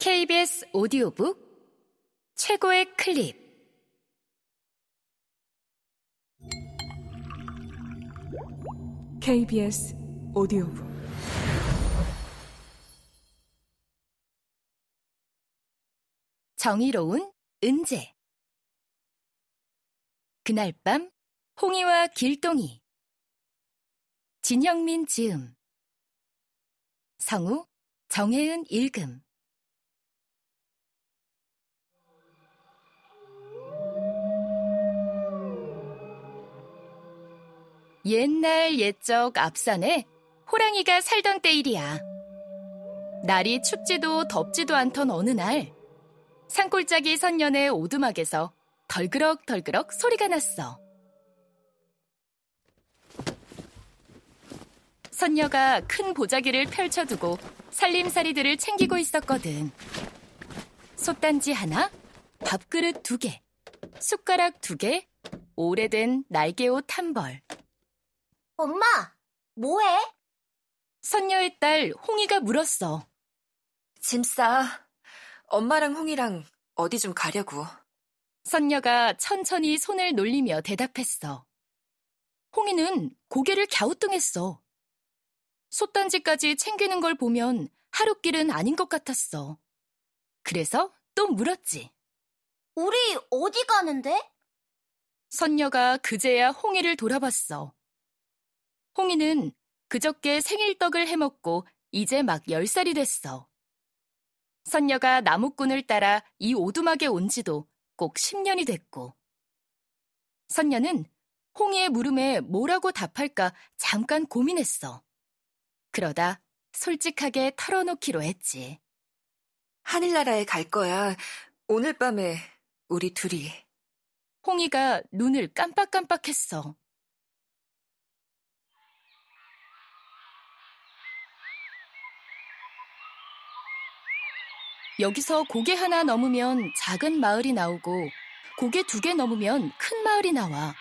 KBS 오디오북 최고의 클립. KBS 오디오북. 정의로운 은재. 그날 밤 홍이와 길동이. 진형민 지음. 성우 정혜은 읽음 옛날 옛적 앞산에 호랑이가 살던 때 일이야. 날이 춥지도 덥지도 않던 어느 날, 산골짜기 선년의 오두막에서 덜그럭덜그럭 소리가 났어. 선녀가 큰 보자기를 펼쳐두고 살림살이들을 챙기고 있었거든. 솥단지 하나, 밥그릇 두 개, 숟가락 두 개, 오래된 날개옷 한 벌. 엄마, 뭐해? 선녀의 딸 홍이가 물었어. 짐 싸. 엄마랑 홍이랑 어디 좀 가려고. 선녀가 천천히 손을 놀리며 대답했어. 홍이는 고개를 갸우뚱했어. 솥단지까지 챙기는 걸 보면 하룻길은 아닌 것 같았어. 그래서 또 물었지. 우리 어디 가는데? 선녀가 그제야 홍이를 돌아봤어. 홍이는 그저께 생일떡을 해먹고 이제 막 10살이 됐어. 선녀가 나무꾼을 따라 이 오두막에 온 지도 꼭 10년이 됐고. 선녀는 홍이의 물음에 뭐라고 답할까 잠깐 고민했어. 그러다 솔직하게 털어놓기로 했지. 하늘나라에 갈 거야. 오늘 밤에 우리 둘이. 홍이가 눈을 깜빡깜빡했어. 여기서 고개 하나 넘으면 작은 마을이 나오고 고개 두 개 넘으면 큰 마을이 나와.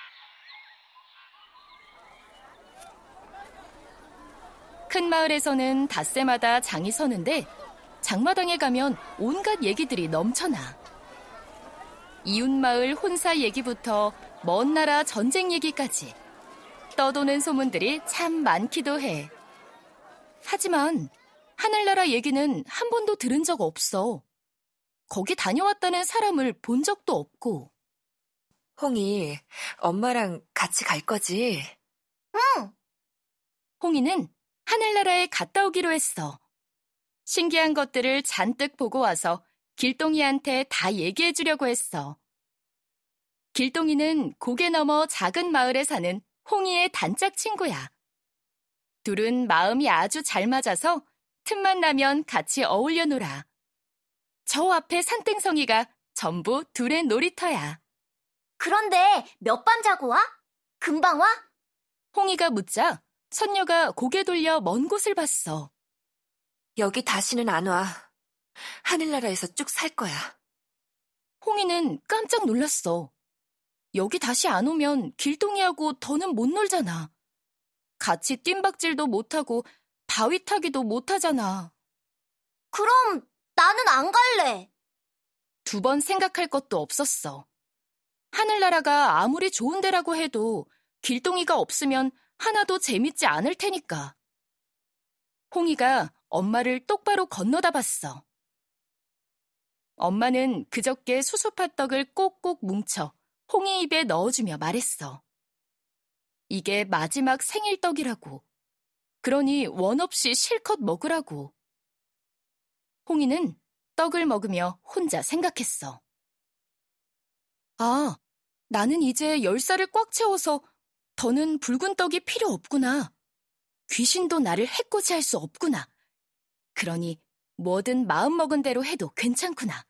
큰 마을에서는 닷새마다 장이 서는데 장마당에 가면 온갖 얘기들이 넘쳐나. 이웃마을 혼사 얘기부터 먼 나라 전쟁 얘기까지 떠도는 소문들이 참 많기도 해. 하지만 하늘나라 얘기는 한 번도 들은 적 없어. 거기 다녀왔다는 사람을 본 적도 없고. 홍이, 엄마랑 같이 갈 거지? 응. 홍이는 하늘나라에 갔다 오기로 했어. 신기한 것들을 잔뜩 보고 와서 길동이한테 다 얘기해 주려고 했어. 길동이는 고개 넘어 작은 마을에 사는 홍이의 단짝 친구야. 둘은 마음이 아주 잘 맞아서 틈만 나면 같이 어울려 놀아. 저 앞에 산등성이가 전부 둘의 놀이터야. 그런데 몇 밤 자고 와? 금방 와? 홍이가 묻자 선녀가 고개 돌려 먼 곳을 봤어. 여기 다시는 안 와. 하늘나라에서 쭉 살 거야. 홍이는 깜짝 놀랐어. 여기 다시 안 오면 길동이하고 더는 못 놀잖아. 같이 뜀박질도 못하고 바위 타기도 못하잖아. 그럼 나는 안 갈래. 두 번 생각할 것도 없었어. 하늘나라가 아무리 좋은 데라고 해도 길동이가 없으면 하나도 재밌지 않을 테니까. 홍이가 엄마를 똑바로 건너다 봤어. 엄마는 그저께 수수팥떡을 꼭꼭 뭉쳐 홍이 입에 넣어주며 말했어. 이게 마지막 생일떡이라고. 그러니 원 없이 실컷 먹으라고. 홍이는 떡을 먹으며 혼자 생각했어. 아, 나는 이제 열 살을 꽉 채워서 더는 붉은 떡이 필요 없구나. 귀신도 나를 해코지할 수 없구나. 그러니 뭐든 마음먹은 대로 해도 괜찮구나.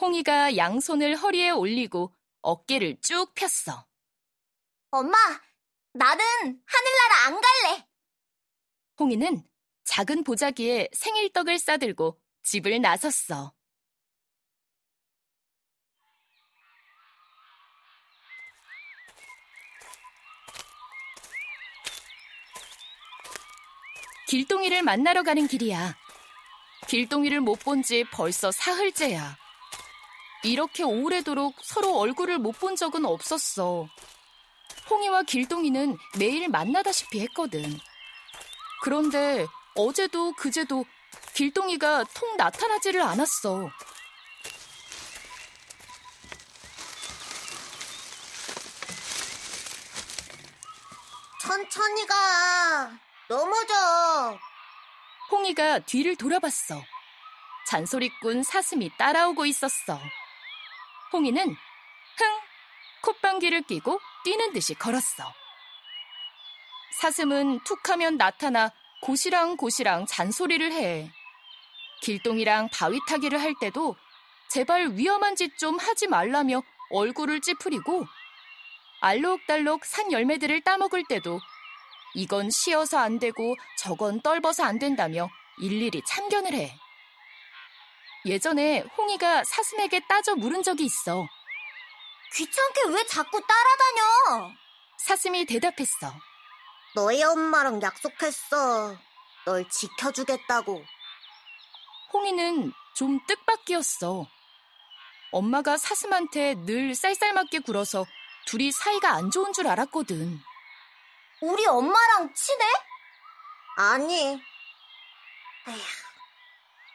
홍이가 양손을 허리에 올리고 어깨를 쭉 폈어. 엄마, 나는 하늘나라 안 갈래. 홍이는 작은 보자기에 생일떡을 싸들고 집을 나섰어. 길동이를 만나러 가는 길이야. 길동이를 못 본 지 벌써 사흘째야. 이렇게 오래도록 서로 얼굴을 못 본 적은 없었어. 홍이와 길동이는 매일 만나다시피 했거든. 그런데 어제도 그제도 길동이가 통 나타나지를 않았어. 천천히 가. 넘어져. 홍이가 뒤를 돌아봤어. 잔소리꾼 사슴이 따라오고 있었어. 홍이는 흥! 콧방귀를 끼고 뛰는 듯이 걸었어. 사슴은 툭 하면 나타나 고시랑 고시랑 잔소리를 해. 길동이랑 바위 타기를 할 때도 제발 위험한 짓 좀 하지 말라며 얼굴을 찌푸리고 알록달록 산 열매들을 따먹을 때도 이건 쉬어서 안 되고 저건 떨버서 안 된다며 일일이 참견을 해. 예전에 홍이가 사슴에게 따져 물은 적이 있어. 귀찮게 왜 자꾸 따라다녀? 사슴이 대답했어. 너희 엄마랑 약속했어. 널 지켜주겠다고. 홍이는 좀 뜻밖이었어. 엄마가 사슴한테 늘 쌀쌀맞게 굴어서 둘이 사이가 안 좋은 줄 알았거든. 우리 엄마랑 친해? 아니. 에휴,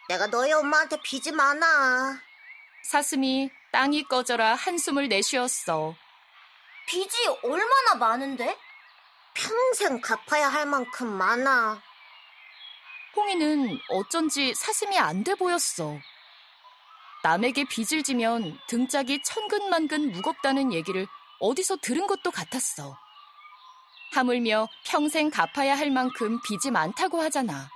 내가 너희 엄마한테 빚이 많아. 사슴이 땅이 꺼져라 한숨을 내쉬었어. 빚이 얼마나 많은데? 평생 갚아야 할 만큼 많아. 홍이는 어쩐지 사슴이 안 돼 보였어. 남에게 빚을 지면 등짝이 천근만근 무겁다는 얘기를 어디서 들은 것도 같았어. 하물며 평생 갚아야 할 만큼 빚이 많다고 하잖아.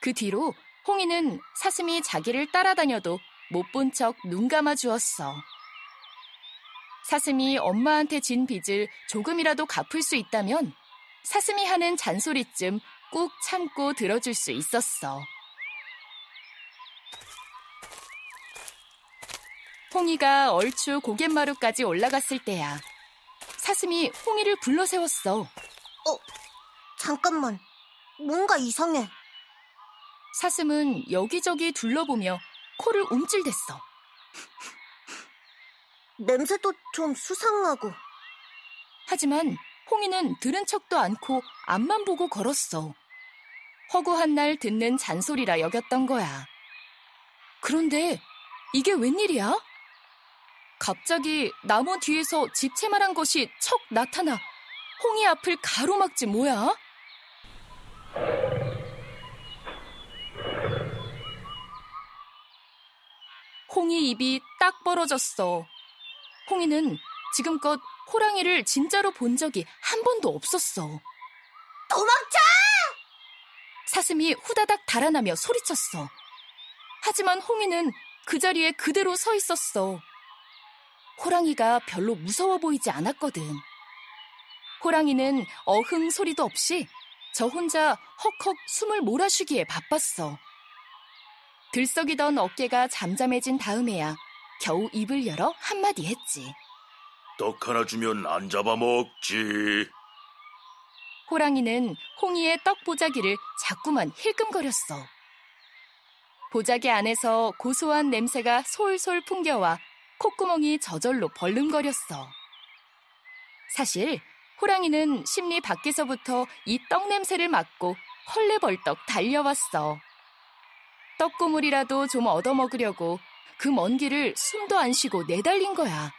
그 뒤로 홍이는 사슴이 자기를 따라다녀도 못 본 척 눈 감아 주었어. 사슴이 엄마한테 진 빚을 조금이라도 갚을 수 있다면 사슴이 하는 잔소리쯤 꾹 참고 들어줄 수 있었어. 홍이가 얼추 고갯마루까지 올라갔을 때야. 사슴이 홍이를 불러 세웠어. 어, 잠깐만. 뭔가 이상해. 사슴은 여기저기 둘러보며 코를 움찔댔어. 냄새도 좀 수상하고. 하지만 홍이는 들은 척도 않고 앞만 보고 걸었어. 허구한 날 듣는 잔소리라 여겼던 거야. 그런데 이게 웬일이야? 갑자기 나무 뒤에서 집채만한 것이 척 나타나 홍이 앞을 가로막지 뭐야? 홍이 입이 딱 벌어졌어. 홍이는 지금껏 호랑이를 진짜로 본 적이 한 번도 없었어. 도망쳐! 사슴이 후다닥 달아나며 소리쳤어. 하지만 홍이는 그 자리에 그대로 서 있었어. 호랑이가 별로 무서워 보이지 않았거든. 호랑이는 어흥 소리도 없이 저 혼자 헉헉 숨을 몰아쉬기에 바빴어. 들썩이던 어깨가 잠잠해진 다음에야 겨우 입을 열어 한마디 했지. 떡 하나 주면 안 잡아먹지. 호랑이는 홍이의 떡 보자기를 자꾸만 힐끔거렸어. 보자기 안에서 고소한 냄새가 솔솔 풍겨와 콧구멍이 저절로 벌름거렸어. 사실 호랑이는 심리 밖에서부터 이 떡 냄새를 맡고 헐레벌떡 달려왔어. 떡고물이라도 좀 얻어먹으려고 그 먼 길을 숨도 안 쉬고 내달린 거야.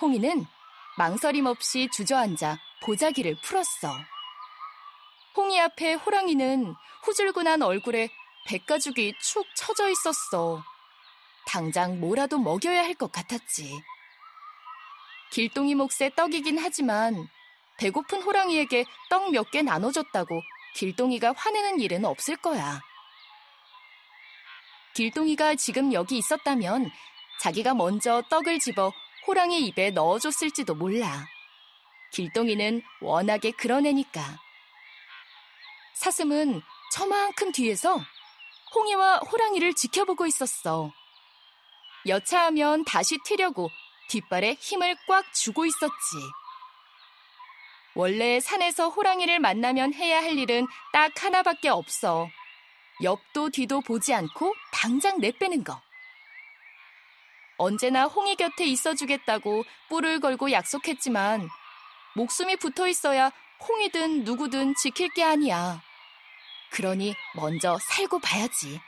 홍이는 망설임 없이 주저앉아 보자기를 풀었어. 홍이 앞에 호랑이는 후줄근한 얼굴에 백가죽이 축 처져 있었어. 당장 뭐라도 먹여야 할 것 같았지. 길동이 몫의 떡이긴 하지만 배고픈 호랑이에게 떡 몇 개 나눠줬다고 길동이가 화내는 일은 없을 거야. 길동이가 지금 여기 있었다면 자기가 먼저 떡을 집어 호랑이 입에 넣어줬을지도 몰라. 길동이는 워낙에 그런 애니까. 사슴은 저만큼 뒤에서 홍이와 호랑이를 지켜보고 있었어. 여차하면 다시 튀려고 뒷발에 힘을 꽉 주고 있었지. 원래 산에서 호랑이를 만나면 해야 할 일은 딱 하나밖에 없어. 옆도 뒤도 보지 않고 당장 내빼는 거. 언제나 홍이 곁에 있어주겠다고 뿔을 걸고 약속했지만 목숨이 붙어 있어야 홍이든 누구든 지킬 게 아니야. 그러니 먼저 살고 봐야지.